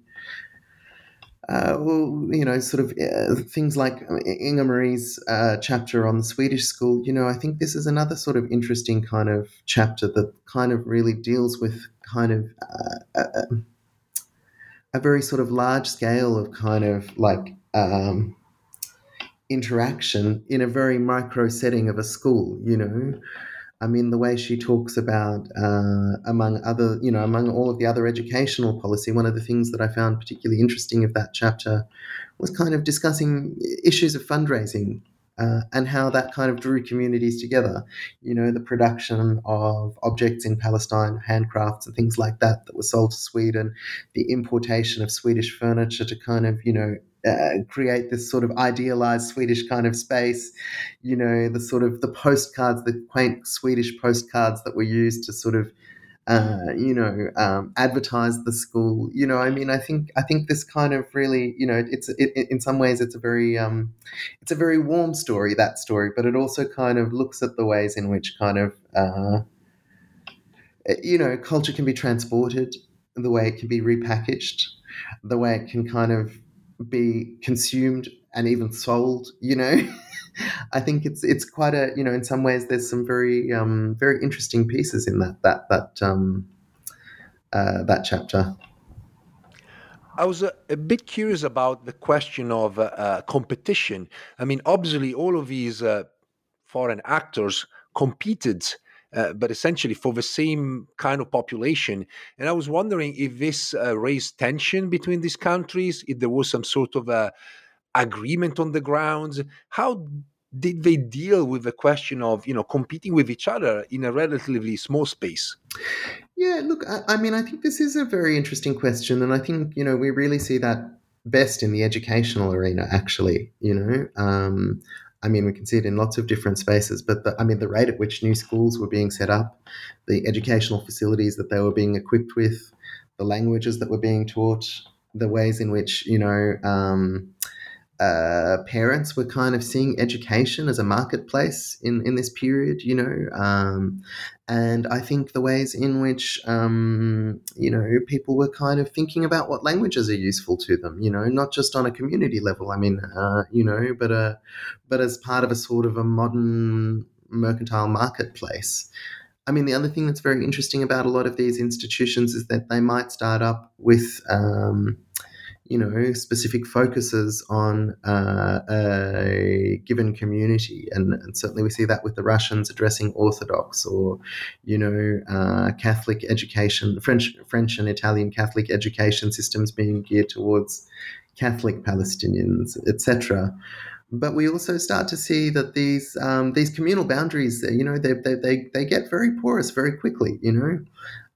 uh, well, you know, sort of uh, things like Inger Marie's uh, chapter on the Swedish school, you know, I think this is another sort of interesting kind of chapter that kind of really deals with kind of uh, uh, a very sort of large scale of kind of like um, interaction in a very micro setting of a school, you know. I mean, the way she talks about, uh, among other, you know, among all of the other educational policy, one of the things that I found particularly interesting of that chapter was kind of discussing issues of fundraising uh, and how that kind of drew communities together. You know, the production of objects in Palestine, handcrafts and things like that that were sold to Sweden, the importation of Swedish furniture to kind of, you know, uh, create this sort of idealized Swedish kind of space, you know, the sort of the postcards, the quaint Swedish postcards that were used to sort of uh, you know, um, advertise the school. You know, I mean, I think I think this kind of really, you know, it's it, it, in some ways it's a very um, it's a very warm story that story, but it also kind of looks at the ways in which kind of uh, you know culture can be transported, the way it can be repackaged, the way it can kind of be consumed and even sold. You know. I think it's it's quite a you know in some ways there's some very um, very interesting pieces in that that that um, uh, that chapter. I was a, a, bit curious about the question of uh, uh, competition. I mean, obviously, all of these uh, foreign actors competed, uh, but essentially for the same kind of population. And I was wondering if this uh, raised tension between these countries, if there was some sort of a agreement on the grounds? How did they deal with the question of you know competing with each other in a relatively small space? Yeah, look, I, I mean, I think this is a very interesting question, and I think you know we really see that best in the educational arena. Actually, you know, um, I mean, we can see it in lots of different spaces, but the, I mean, the rate at which new schools were being set up, the educational facilities that they were being equipped with, the languages that were being taught, the ways in which you know. Um, uh, parents were kind of seeing education as a marketplace in, in this period, you know, um, and I think the ways in which, um, you know, people were kind of thinking about what languages are useful to them, you know, not just on a community level. I mean, uh, you know, but uh, but as part of a sort of a modern mercantile marketplace. I mean, the other thing that's very interesting about a lot of these institutions is that they might start up with. Um, you know, specific focuses on uh, a given community, and, and, certainly we see that with the Russians addressing Orthodox or, you know, uh, Catholic education, French, French and Italian Catholic education systems being geared towards Catholic Palestinians, etc. But we also start to see that these um, these communal boundaries, you know, they, they, they, they get very porous very quickly, you know.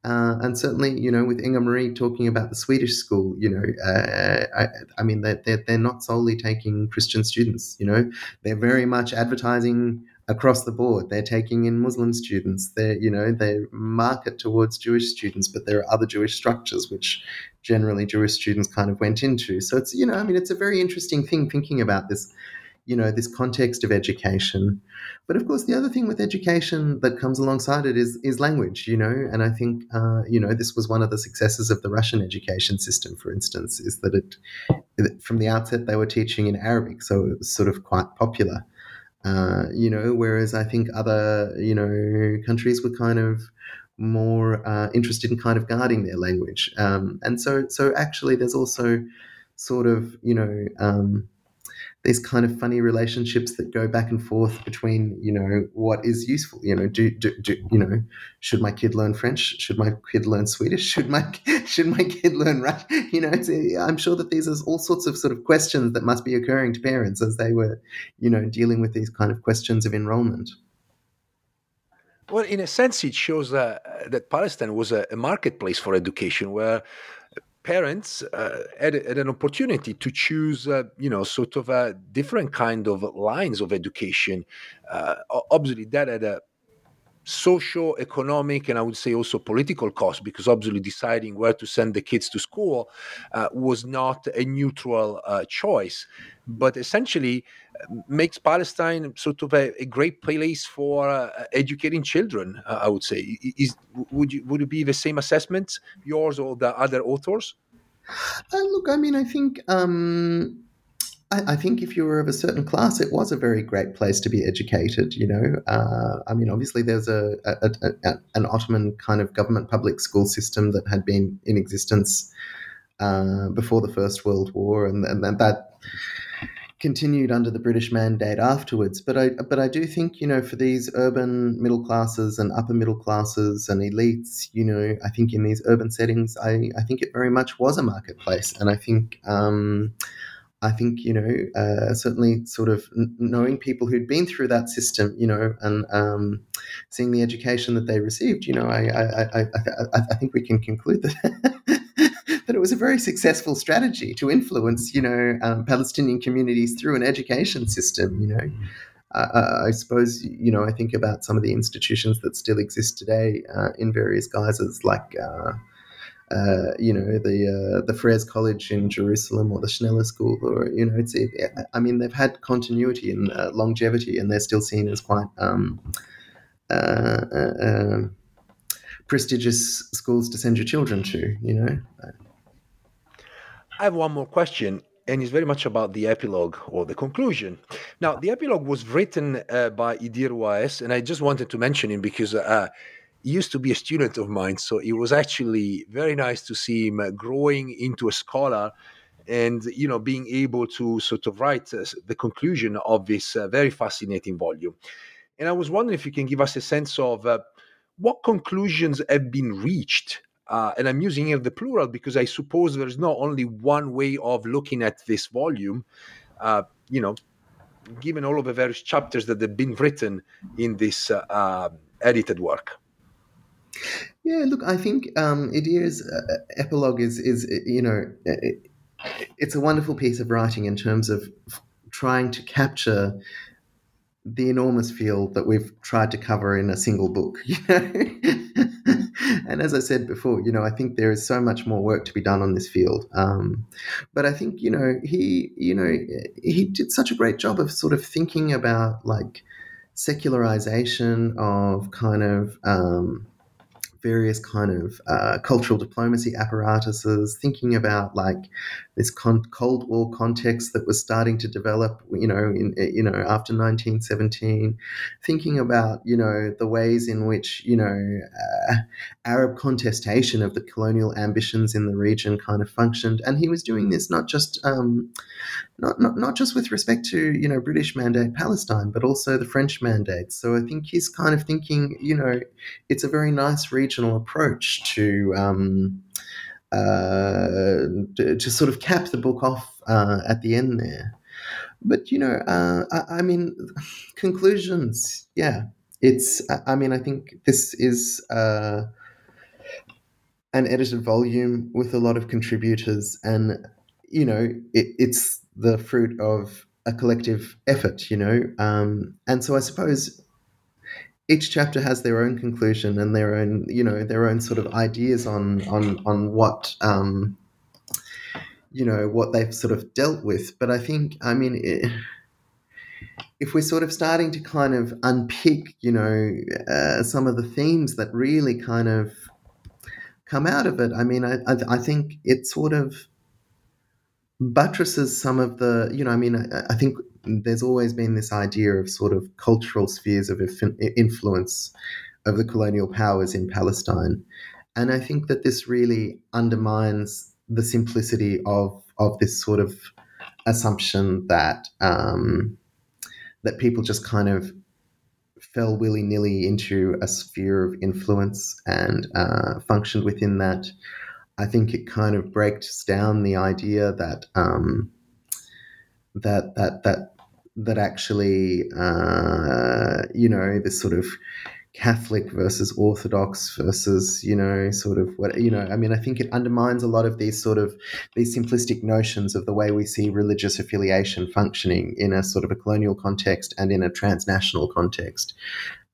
Uh, and certainly, you know, with Inger Marie talking about the Swedish school, you know, uh, I, I, mean, they're, they're, they're not solely taking Christian students, you know, they're very much advertising across the board. They're taking in Muslim students. They're, you know, they market towards Jewish students, but there are other Jewish structures which generally Jewish students kind of went into. So it's, you know, I mean, it's a very interesting thing thinking about this you know, this context of education. But of course, the other thing with education that comes alongside it is is language, you know. And I think, uh, you know, this was one of the successes of the Russian education system, for instance, is that it from the outset they were teaching in Arabic, so it was sort of quite popular. Uh, you know, whereas I think other, you know, countries were kind of more uh, interested in kind of guarding their language. Um, and so, so actually, there's also sort of, you know, um, these kind of funny relationships that go back and forth between you know what is useful you know do, do, do you know should my kid learn french? Should my kid learn swedish? Should my should my kid learn russian you know i'm sure that these are all sorts of sort of questions that must be occurring to parents as they were you know dealing with these kind of questions of enrollment. Well, in a sense, it shows uh, that Palestine was a, a, marketplace for education where parents uh, had, had, an opportunity to choose, uh, you know, sort of a different kind of lines of education. Uh, obviously, that had a social, economic, and I would say also political cost because obviously deciding where to send the kids to school uh, was not a neutral uh, choice, but essentially makes Palestine sort of a, a great place for uh, educating children. Uh, I would say, is would you would it be the same assessment yours or the other authors? Uh, look, I mean, I think. Um I, I, think if you were of a certain class, it was a very great place to be educated. You know, uh, I mean, obviously there's a, a, a, an Ottoman kind of government public school system that had been in existence uh, before the First World War, and, and, that continued under the British mandate afterwards. But I but I do think you know for these urban middle classes and upper middle classes and elites, you know, I think in these urban settings, I I think it very much was a marketplace, and I think. Um, I think you know uh, certainly sort of knowing people who'd been through that system, you know, and um, seeing the education that they received, you know, I I, I, I, I think we can conclude that that it was a very successful strategy to influence, you know, um, Palestinian communities through an education system, you know. Uh, I suppose you know I think about some of the institutions that still exist today uh, in various guises, like uh, you know the uh, the Frères College in Jerusalem or the Schneller School, or you know, it's it, I mean they've had continuity and uh, longevity, and they're still seen as quite um, uh, uh, um, prestigious schools to send your children to. You know. I have one more question, and it's very much about the epilogue or the conclusion. Now, the epilogue was written uh, by Idir Ouahes, and I just wanted to mention him because uh, used to be a student of mine, so it was actually very nice to see him uh, growing into a scholar and you know being able to sort of write uh, the conclusion of this uh, very fascinating volume. And I was wondering if you can give us a sense of uh, what conclusions have been reached. Uh, and I'm using here the plural because I suppose there's not only one way of looking at this volume. Uh, you know, given all of the various chapters that have been written in this edited work. Yeah, look, I think um, Idir's uh, epilogue is is you know it, it's a wonderful piece of writing in terms of trying to capture the enormous field that we've tried to cover in a single book. You know? and as I said before, you know, I think there is so much more work to be done on this field. Um, but I think you know he you know he did such a great job of sort of thinking about like secularization of kind of um, various kind of uh, cultural diplomacy apparatuses, thinking about like this con- Cold War context that was starting to develop, you know, in you know after 1917, thinking about you know the ways in which you know uh, Arab contestation of the colonial ambitions in the region kind of functioned, and he was doing this not just um, not, not not just with respect to you know British mandate Palestine, but also the French mandate. So I think he's kind of thinking, you know, it's a very nice regional approach to um, uh, to, to, sort of cap the book off uh, at the end there. But you know, uh, I, I, mean, conclusions. Yeah, it's. I mean, I think this is uh, an edited volume with a lot of contributors, and you know, it, it's the fruit of a collective effort. You know, um, and so I suppose each chapter has their own conclusion and their own, you know, their own sort of ideas on on on what um, you know what they've sort of dealt with. But I think, I mean, it, if we're sort of starting to kind of unpick, you know, uh, some of the themes that really kind of come out of it, I mean, I, I, I think it sort of buttresses some of the, you know, I mean, I, I think there's always been this idea of sort of cultural spheres of influence of the colonial powers in Palestine. And I think that this really undermines the simplicity of, of this sort of assumption that um, that people just kind of fell willy nilly into a sphere of influence and uh, functioned within that. I think it kind of breaks down the idea that um, that that that that actually uh, you know this sort of Catholic versus Orthodox versus, you know, sort of what, you know, I mean, I think it undermines a lot of these sort of, these simplistic notions of the way we see religious affiliation functioning in a sort of a colonial context and in a transnational context.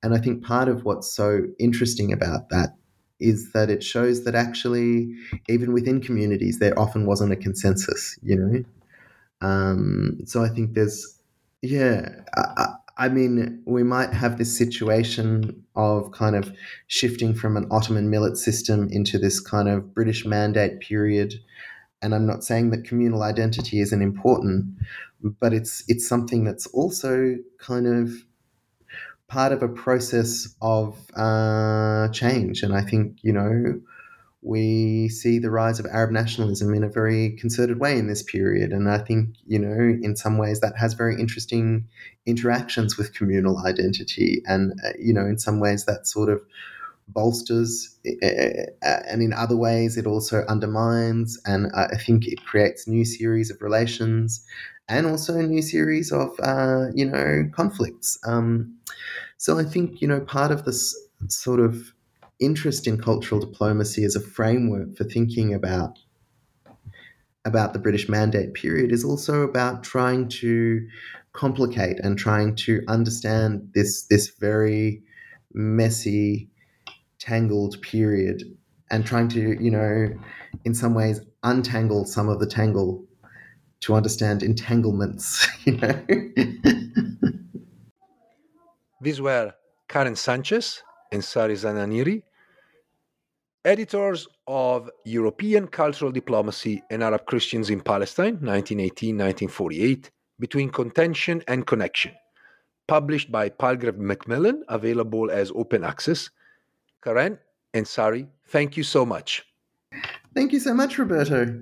And I think part of what's so interesting about that is that it shows that actually, even within communities, there often wasn't a consensus, you know? Um, so I think there's, yeah, I, I mean, we might have this situation of kind of shifting from an Ottoman millet system into this kind of British mandate period. And I'm not saying that communal identity isn't important, but it's it's something that's also kind of part of a process of uh, change. And I think you know we see the rise of Arab nationalism in a very concerted way in this period. And I think, you know, in some ways that has very interesting interactions with communal identity. And, uh, you know, in some ways that sort of bolsters, uh, uh, and in other ways it also undermines. And I think it creates new series of relations and also a new series of, uh, you know, conflicts. Um, so I think, you know, part of this sort of interest in cultural diplomacy as a framework for thinking about about the British Mandate period is also about trying to complicate and trying to understand this this very messy, tangled period, and trying to you know, in some ways, untangle some of the tangle to understand entanglements. You know. These were Karène Sanchez and Sary Zananiri editors of European Cultural Diplomacy and Arab Christians in Palestine, 1918 1948, Between Contention and Connection, published by Palgrave Macmillan, available as open access. Karène and Sary, thank you so much. Thank you so much, Roberto.